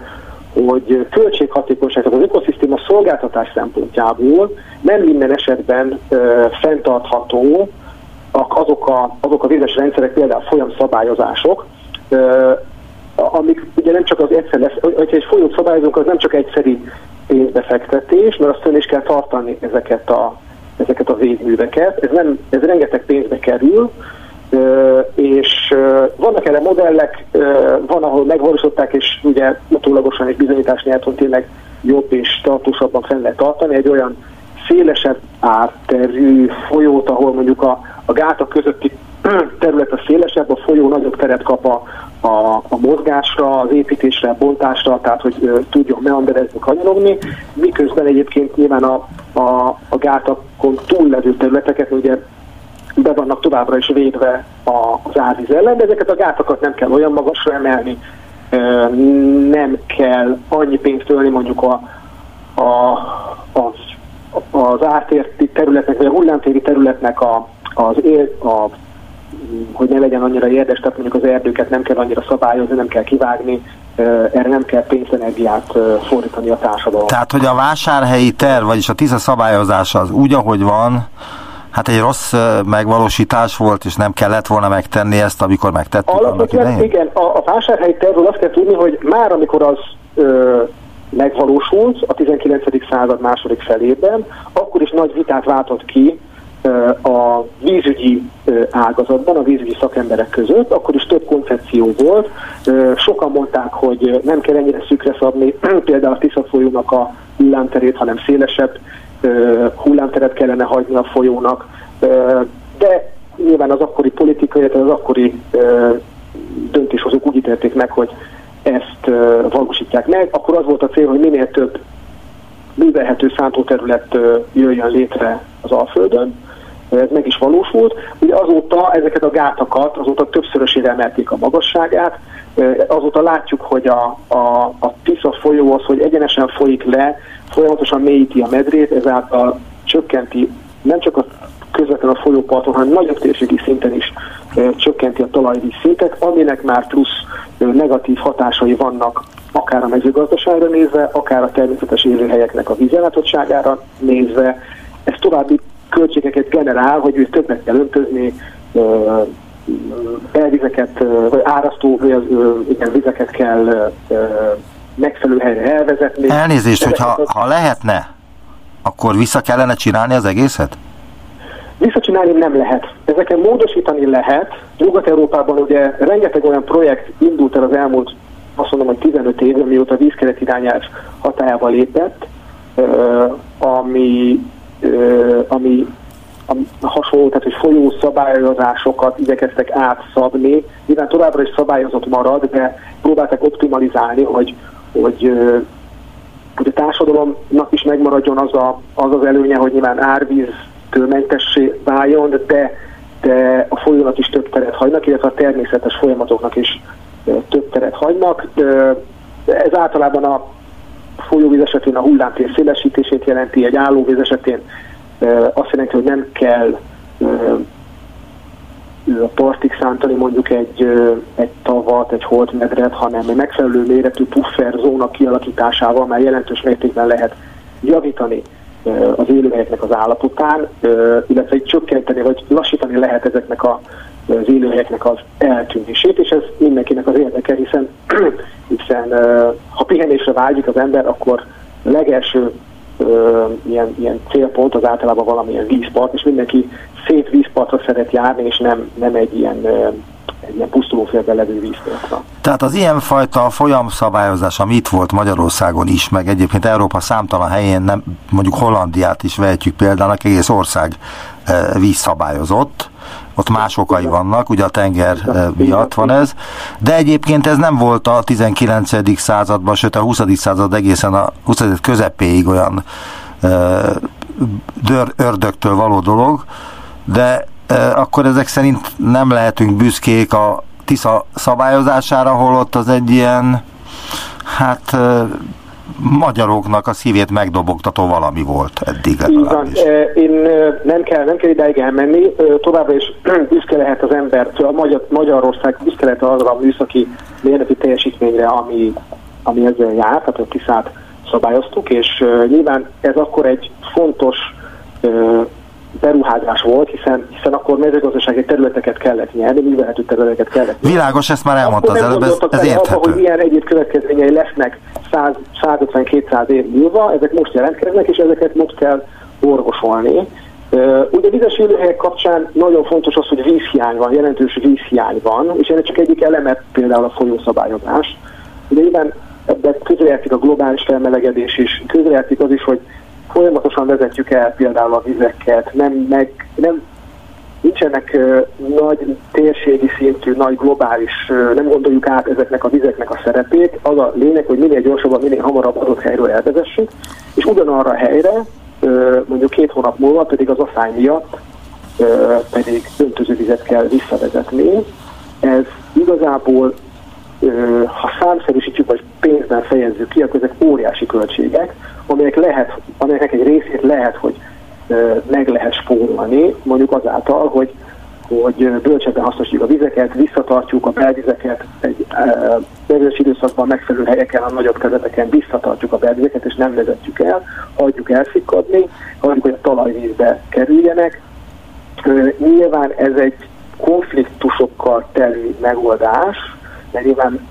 hogy költséghatékonyság, az ökoszisztéma szolgáltatás szempontjából nem minden esetben ö, fenntartható azok a, azok a vizes rendszerek, például folyamszabályozások, amik ugye nem csak az egyszer lesz, hogyha egy folyót szabályozunk, az nem csak egyszeri pénzbefektetés, mert azt is kell tartani ezeket a, ezeket a védműveket. Ez, nem, ez rengeteg pénzbe kerül, és vannak erre modellek, van, ahol megvalósították, és ugye utólagosan egy bizonyítás hogy tényleg jobb és tartósabban fenn lehet tartani. Egy olyan szélesebb átterű folyót, ahol mondjuk a, a gátak közötti terület a szélesebb, a folyó nagyobb teret kap a, a, a mozgásra, az építésre, a bontásra, tehát hogy uh, tudjon meanderezni, kanyarogni, miközben egyébként nyilván a, a, a gátakon túllevő területeket ugye be vannak továbbra is védve az árvíz ellen, de ezeket a gátakat nem kell olyan magasra emelni, nem kell annyi pénzt ölni mondjuk a, a, az, az ártérti területnek, vagy a hullámtéri területnek a, az él, a hogy ne legyen annyira érdes, tehát mondjuk az erdőket nem kell annyira szabályozni, nem kell kivágni, erre nem kell pénzenergiát fordítani a társadalom. Tehát, hogy a vásárhelyi terv, vagyis a TISZA szabályozása az úgy, ahogy van, hát egy rossz megvalósítás volt, és nem kellett volna megtenni ezt, amikor megtettük Alapvetően annak igen, a, a vásárhelyi tervről azt kell tudni, hogy már amikor az ö, megvalósult a 19. század második felében, akkor is nagy vitát váltott ki a vízügyi ágazatban, a vízügyi szakemberek között, akkor is több koncepció volt. Sokan mondták, hogy nem kell ennyire szükre szabni például a Tisza folyónak a hullámterét, hanem szélesebb hullámteret kellene hagyni a folyónak. De nyilván az akkori politikai, az akkori döntéshozók úgy ítélték meg, hogy ezt valósítják meg, akkor az volt a cél, hogy minél több művelhető szántóterület jöjjön létre az Alföldön, ez meg is valósult. Ugye azóta ezeket a gátakat, azóta többszörösére emelték a magasságát, azóta látjuk, hogy a, a, a Tisza folyó az, hogy egyenesen folyik le, folyamatosan mélyíti a medrét, ezáltal csökkenti nem csak a közvetlenül a folyóparton, hanem nagyobb térségi szinten is csökkenti a talajvíz szintet, aminek már plusz negatív hatásai vannak akár a mezőgazdaságra nézve, akár a természetes élőhelyeknek a vízellátottságára nézve. Ez további költségeket generál, hogy ő többet kell öntözni, elvizeket, vagy árasztó igen, vizeket kell megfelelő helyre elvezetni. Elnézést, hogyha ha lehetne, akkor vissza kellene csinálni az egészet? Visszacsinálni nem lehet. Ezeken módosítani lehet. Nyugat-Európában ugye rengeteg olyan projekt indult el az elmúlt, azt mondom, hogy 15 év, mióta a vízkeret irányelv hatájába lépett, ami ami hasonló, tehát hogy folyó szabályozásokat igyekeztek átszabni. Nyilván továbbra is szabályozott marad, de próbáltak optimalizálni, hogy, hogy, hogy a társadalomnak is megmaradjon az, a, az az előnye, hogy nyilván árvíztől mentessé váljon, de, de a folyónak is több teret hagynak, illetve a természetes folyamatoknak is több teret hagynak. Ez általában a folyóvíz esetén a hullámtér szélesítését jelenti, egy állóvíz esetén azt jelenti, hogy nem kell a partig szántani mondjuk egy, egy tavat, egy holdmedret, hanem egy megfelelő méretű puffer zóna kialakításával már jelentős mértékben lehet javítani az élőhelyeknek az állapotán, illetve csökkenteni vagy lassítani lehet ezeknek a, az élőhelyeknek az eltűnését, és ez mindenkinek az érdeke, hiszen, hiszen ha pihenésre vágyik az ember, akkor legelső ilyen, ilyen célpont az általában valamilyen vízpart, és mindenki szét vízpartra szeret járni, és nem, nem egy ilyen egy ilyen pusztulófélben levő vízpartra. Tehát az ilyenfajta folyamszabályozás, ami itt volt Magyarországon is, meg egyébként Európa számtalan helyén, nem, mondjuk Hollandiát is vehetjük példának, egész ország vízszabályozott, ott más okai vannak, ugye a tenger miatt van ez, de egyébként ez nem volt a 19. században, sőt a 20. század egészen a 20. közepéig olyan dör, ördögtől való dolog, de akkor ezek szerint nem lehetünk büszkék a TISZA szabályozására, holott az egy ilyen, hát magyaroknak a szívét megdobogtató valami volt eddig legalábbis. Én nem kell, nem kell ideig elmenni, továbbra is büszke lehet az ember, a Magyar, Magyarország büszke lehet arra a műszaki mérnöki teljesítményre, ami, ami ezzel jár, tehát a tiszát szabályoztuk, és nyilván ez akkor egy fontos beruházás volt, hiszen, hiszen akkor mezőgazdasági területeket kellett nyerni, művelhető területeket kellett nyerni. Világos, ezt már elmondta az előbb, ez, ez érthető. Abba, hogy milyen egyéb következményei lesznek 150-200 év múlva, ezek most jelentkeznek, és ezeket most kell orvosolni. Ugye vizes élőhelyek kapcsán nagyon fontos az, hogy vízhiány van, jelentős vízhiány van, és ennek csak egyik eleme például a folyószabályozás. Ugye nyilván ebben közrejátszik a globális felmelegedés is, közrejátszik az is, hogy folyamatosan vezetjük el például a vizeket, nem, meg, nem nincsenek uh, nagy térségi szintű, nagy globális, uh, nem gondoljuk át ezeknek a vizeknek a szerepét. Az a lényeg, hogy minél gyorsabban, minél hamarabb adott helyről elvezessük, és ugyanarra a helyre, uh, mondjuk két hónap múlva pedig az asszály miatt pedig öntözővizet kell visszavezetni. Ez igazából ha számszerűsítjük, vagy pénzben fejezzük ki, akkor ezek óriási költségek, amelyek lehet, amelyeknek egy részét lehet, hogy meg lehet spórolni, mondjuk azáltal, hogy hogy bölcsebben hasznosítjuk a vizeket, visszatartjuk a belvizeket, egy belős időszakban megfelelő helyeken, a nagyobb területeken visszatartjuk a belvizeket, és nem vezetjük el, hagyjuk elszikadni, hagyjuk, hogy a talajvízbe kerüljenek. Nyilván ez egy konfliktusokkal teli megoldás, mert nyilván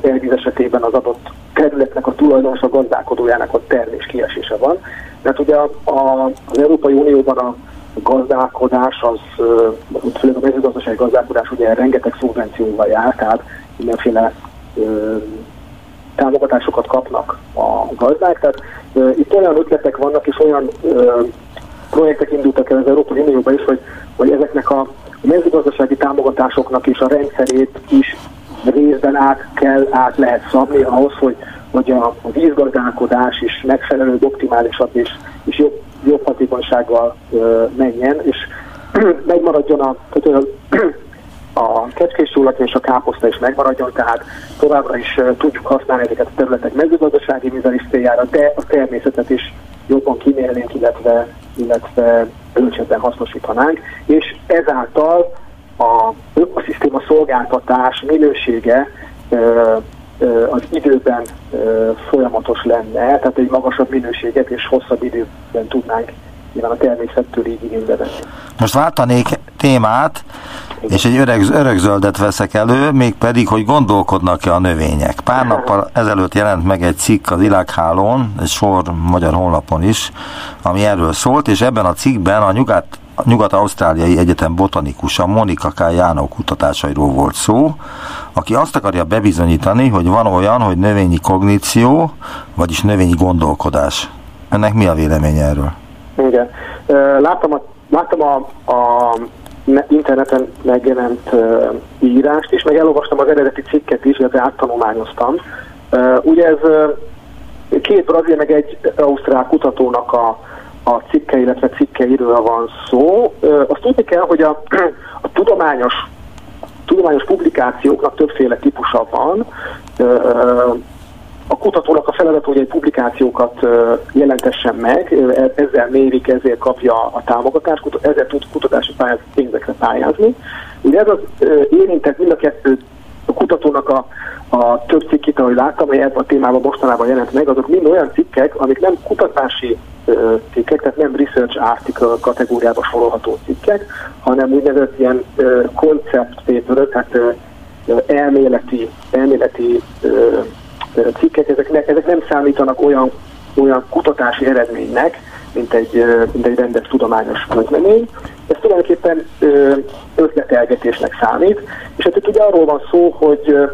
belvíz esetében az adott területnek a tulajdonos, a gazdálkodójának a termés kiesése van. Mert ugye a, a, az Európai Unióban a gazdálkodás, az, főleg a mezőgazdasági gazdálkodás ugye rengeteg szubvencióval jár, tehát mindenféle ö, támogatásokat kapnak a gazdák. Tehát ö, itt olyan ötletek vannak, és olyan ö, projektek indultak el az Európai Unióban is, hogy, hogy ezeknek a mezőgazdasági támogatásoknak is a rendszerét is részben át kell, át lehet szabni ahhoz, hogy, hogy a, a vízgazdálkodás is megfelelő, optimálisabb és, és jobb, jobb hatékonysággal ö, menjen, és megmaradjon a, tehát a kecskés és a káposzta is megmaradjon, tehát továbbra is tudjuk használni ezeket a területek mezőgazdasági művelés céljára, de a természetet is jobban kimélnénk, illetve, illetve bölcsebben hasznosítanánk, és ezáltal a ökoszisztéma szolgáltatás minősége az időben folyamatos lenne, tehát egy magasabb minőséget és hosszabb időben tudnánk nyilván a természettől így igénybe venni. Most váltanék témát, és egy öreg, örökzöldet veszek elő, mégpedig, hogy gondolkodnak-e a növények. Pár nappal ezelőtt jelent meg egy cikk az Világhálón, egy sor magyar honlapon is, ami erről szólt, és ebben a cikkben a nyugat a Nyugat-Ausztráliai Egyetem botanikusa Monika K. Jánó kutatásairól volt szó, aki azt akarja bebizonyítani, hogy van olyan, hogy növényi kogníció, vagyis növényi gondolkodás. Ennek mi a vélemény erről? Igen. Láttam a, láttam a, a interneten megjelent írást is, meg elolvastam az eredeti cikket is, illetve áttanulmányoztam. Ugye ez két brazil, meg egy ausztrál kutatónak a, a cikke, illetve cikkeiről van szó. Azt tudni kell, hogy a, a tudományos tudományos publikációknak többféle típusa van. A kutatónak a feladat, hogy egy publikációkat jelentessen meg, e, ezzel mérik, ezért kapja a támogatást, ezzel tud kutatási pályáz, pénzekre pályázni. Ugye ez az érintett mind a kettő a kutatónak a, a több cikkét, ahogy láttam, hogy ebben a témában mostanában jelent meg, azok mind olyan cikkek, amik nem kutatási cikkek, tehát nem research article kategóriába sorolható cikkek, hanem úgynevezett ilyen concept paper, tehát elméleti, elméleti cikkek, ezek, ne, ezek nem számítanak olyan, olyan kutatási eredménynek, mint egy, mint egy rendes tudományos közlemény. Ez tulajdonképpen ötletelgetésnek számít, és hát itt ugye arról van szó, hogy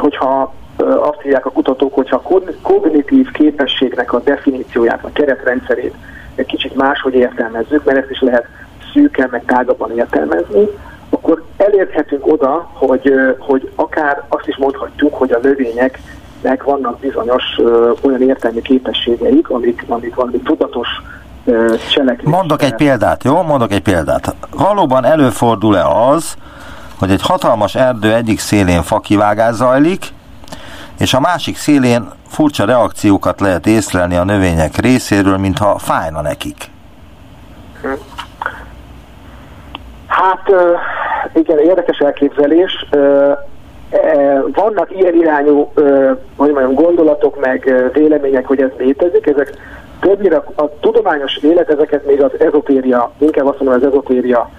hogyha azt hívják a kutatók, hogyha a kognitív képességnek a definícióját, a keretrendszerét egy kicsit máshogy értelmezzük, mert ezt is lehet szűken, meg tágabban értelmezni, akkor elérhetünk oda, hogy, hogy akár azt is mondhatjuk, hogy a növények nek vannak bizonyos ö, olyan értelmi képességeik, amik, amik valami tudatos cselekvés. Mondok egy példát, jó? Mondok egy példát. Valóban előfordul-e az, hogy egy hatalmas erdő egyik szélén fakivágás zajlik, és a másik szélén furcsa reakciókat lehet észlelni a növények részéről, mintha fájna nekik. Hát igen, érdekes elképzelés. E, vannak ilyen irányú hogy mondjam, gondolatok, meg vélemények, hogy ez létezik, ezek Többnyire a, tudományos élet ezeket még az ezotéria, inkább azt mondom, az ezotéria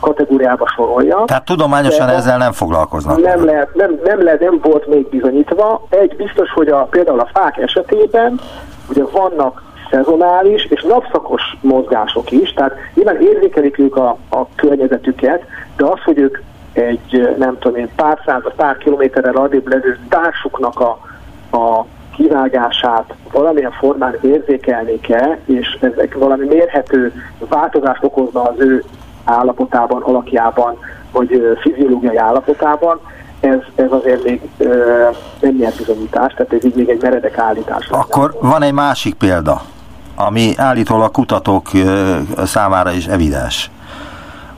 kategóriába sorolja. Tehát tudományosan ezzel nem foglalkoznak? Nem lehet, nem, nem, lehet, nem volt még bizonyítva. Egy biztos, hogy a, például a fák esetében ugye vannak szezonális és napszakos mozgások is, tehát nyilván érzékelik ők a, a környezetüket, de az, hogy ők egy, nem tudom én, pár száz, pár kilométerrel adébb levő társuknak a, a kivágását valamilyen formán érzékelni kell, és ezek valami mérhető változást okozna az ő állapotában, alakjában, vagy fiziológiai állapotában, ez, ez azért még ö, nem nyert bizonyítás, tehát ez így még egy meredek állítás. Akkor van egy másik példa, ami állítólag kutatók számára is evidens.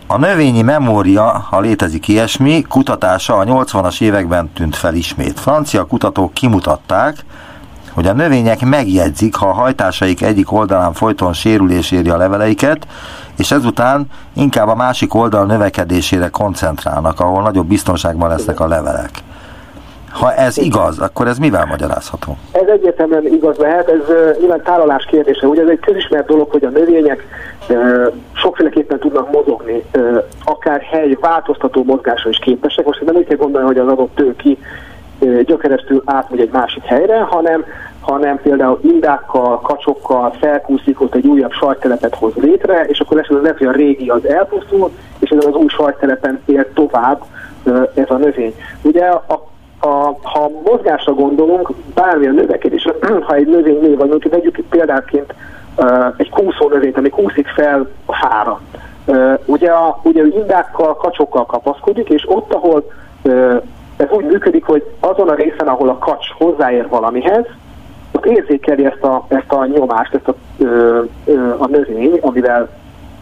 A növényi memória, ha létezik ilyesmi, kutatása a 80-as években tűnt fel ismét. Francia kutatók kimutatták, hogy a növények megjegyzik, ha a hajtásaik egyik oldalán folyton sérülés éri a leveleiket, és ezután inkább a másik oldal növekedésére koncentrálnak, ahol nagyobb biztonságban lesznek a levelek. Ha ez igaz, akkor ez mivel magyarázható? Ez egyértelműen igaz lehet, ez uh, nyilván tálalás kérdése. Ugye ez egy közismert dolog, hogy a növények sokféleképpen tudnak mozogni, akár hely változtató mozgásra is képesek. Most nem úgy kell gondolni, hogy az adott tőki gyökeresztül átmegy egy másik helyre, hanem, hanem például indákkal, kacsokkal felkúszik, ott egy újabb sajttelepet hoz létre, és akkor esetleg lehet, hogy a régi az elpusztul, és ezen az új sajttelepen ér tovább ez a növény. Ugye a a, ha mozgásra gondolunk, bármilyen növekedés, ha egy növény vagy mondjuk vegyük példáként uh, egy kúszó növényt, ami kúszik fel a fára. Uh, ugye, a, ugye indákkal, kacsokkal kapaszkodik, és ott, ahol uh, ez úgy működik, hogy azon a részen, ahol a kacs hozzáér valamihez, ott érzékeli ezt a, ezt a nyomást, ezt a, ö, ö, a növény, amivel,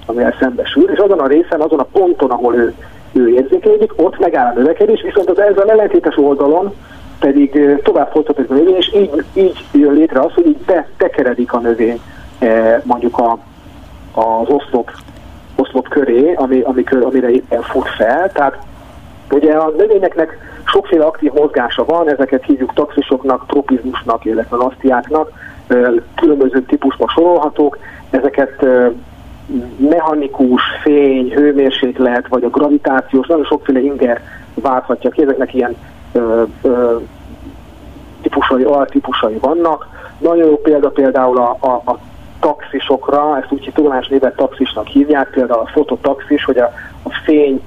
amivel szembesül, és azon a részen, azon a ponton, ahol ő, ő érzékelődik, ott megáll a növekedés, viszont az ezzel ellentétes oldalon pedig tovább folytatódik a növény, és így, így jön létre az, hogy így betekeredik a növény mondjuk a, az oszlop, oszlop köré, ami, ami, amire éppen fut fel. Tehát ugye a növényeknek Sokféle aktív mozgása van, ezeket hívjuk taxisoknak, tropizmusnak, illetve lasztiáknak, különböző típusban sorolhatók, ezeket mechanikus, fény, hőmérséklet, vagy a gravitációs, nagyon sokféle inger válthatja ki, ezeknek ilyen ö, ö, típusai, altípusai vannak. Nagyon jó példa például a, a, a taxisokra, ezt úgy tudományos névet taxisnak hívják, például a fototaxis, hogy a, a fény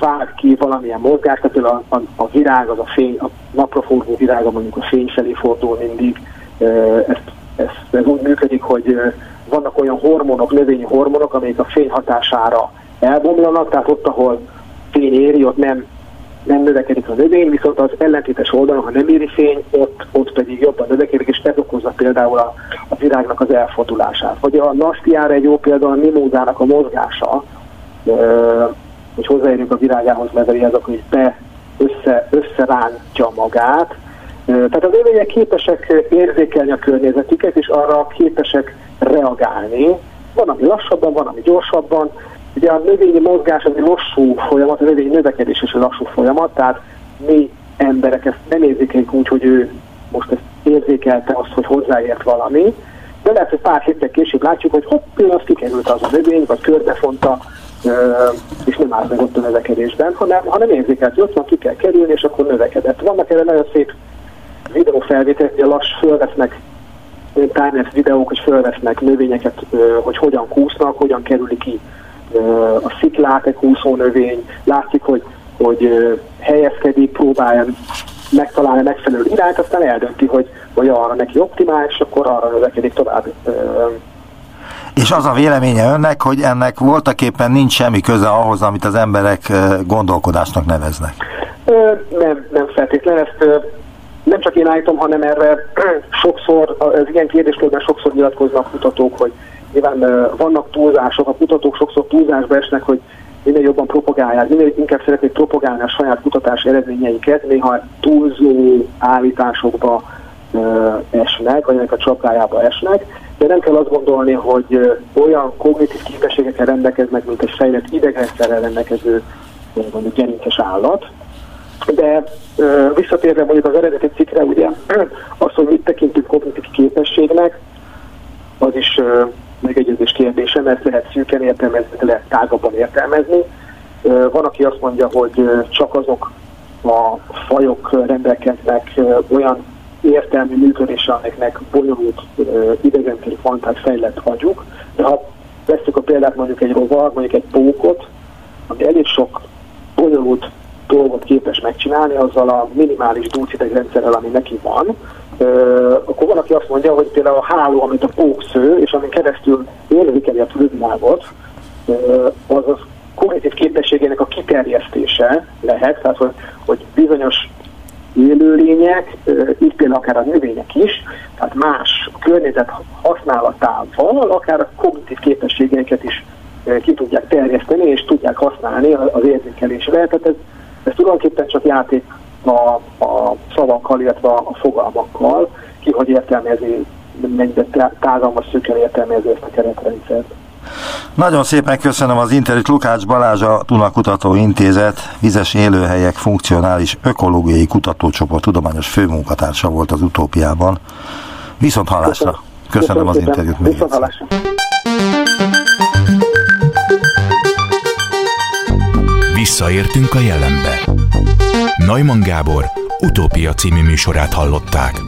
vág ki valamilyen mozgást, tehát a, a, a virág, az a fény, a napra forgó virága mondjuk a fény felé fordul mindig. Ez, ez, ez úgy működik, hogy vannak olyan hormonok, növényi hormonok, amelyek a fény hatására elbomlanak, tehát ott, ahol fény éri, ott nem, nem növekedik a növény, viszont az ellentétes oldalon, ha nem éri fény, ott, ott pedig jobban növekedik, és ez okozza például a, a virágnak az elfordulását. Vagy a nastiára egy jó példa a mimózának a mozgása, hozzáérjünk a virágához leveli, azok, hogy be össze, összerántja magát. Tehát az növények képesek érzékelni a környezetüket, és arra képesek reagálni. Van, ami lassabban, van, ami gyorsabban. Ugye a növényi mozgás az egy lassú folyamat, a növényi növekedés is egy lassú folyamat, tehát mi emberek ezt nem érzékeljük úgy, hogy ő most ezt érzékelte azt, hogy hozzáért valami, de lehet, hogy pár héttel később látjuk, hogy hopp, az kikerült az a növény, vagy körbefonta, és nem állt meg ott a növekedésben, hanem, hanem érzékelt, hogy ott van, ki kell kerülni, és akkor növekedett. Vannak erre nagyon szép videófelvételek, a lass fölvesznek timelapse videók, hogy fölvesznek növényeket, hogy hogyan kúsznak, hogyan kerülik ki a sziklát egy kúszó növény, látszik, hogy, hogy helyezkedik, próbálja megtalálni megfelelő irányt, aztán eldönti, hogy, hogy arra neki optimális, akkor arra növekedik tovább és az a véleménye önnek, hogy ennek voltaképpen nincs semmi köze ahhoz, amit az emberek gondolkodásnak neveznek? Nem, nem feltétlenül. Ezt nem csak én állítom, hanem erre sokszor, ez ilyen kérdéskörben sokszor nyilatkoznak kutatók, hogy nyilván vannak túlzások, a kutatók sokszor túlzásba esnek, hogy minél jobban propagálják, minél inkább szeretnék propagálni a saját kutatás eredményeiket, néha túlzó állításokba esnek, vagy ennek a csapdájába esnek, de nem kell azt gondolni, hogy olyan kognitív képességekkel rendelkeznek, mint egy fejlett idegrendszerrel rendelkező mondjuk gerinces állat. De visszatérve mondjuk az eredeti cikkre, ugye az, hogy mit tekintünk kognitív képességnek, nem ezt lehet szűken értelmezni, lehet tágabban értelmezni. Van, aki azt mondja, hogy csak azok a fajok rendelkeznek olyan értelmi működése, amiknek bonyolult idegenkéri fantát fejlett hagyjuk, de ha veszük a példát mondjuk egy rovar, mondjuk egy pókot, ami elég sok bonyolult dolgot képes megcsinálni azzal a minimális dúcidegrendszerrel, ami neki van, akkor van, aki azt mondja, hogy például a háló, amit a pók sző, és amin keresztül érzékeli a külvilágot, az az kognitív képességének a kiterjesztése lehet, tehát hogy, hogy bizonyos élőlények, így például akár a növények is, tehát más környezet használatával, akár a kognitív képességeiket is ki tudják terjeszteni, és tudják használni az érzékelésre. Tehát ez, ez tulajdonképpen csak játék a, a szavakkal, illetve a fogalmakkal, ki hogy értelmezi, mennyire tágalmas szűken értelmezi ezt a keretrendszert. Nagyon szépen köszönöm az interjút. Lukács Balázs, a Kutató Intézet vizes élőhelyek funkcionális ökológiai kutatócsoport tudományos főmunkatársa volt az utópiában. Viszont hallásra. Köszönöm, köszönöm az interjút. Viszont hallásra. Visszaértünk a jelenbe. Neumann Gábor utópia című műsorát hallották.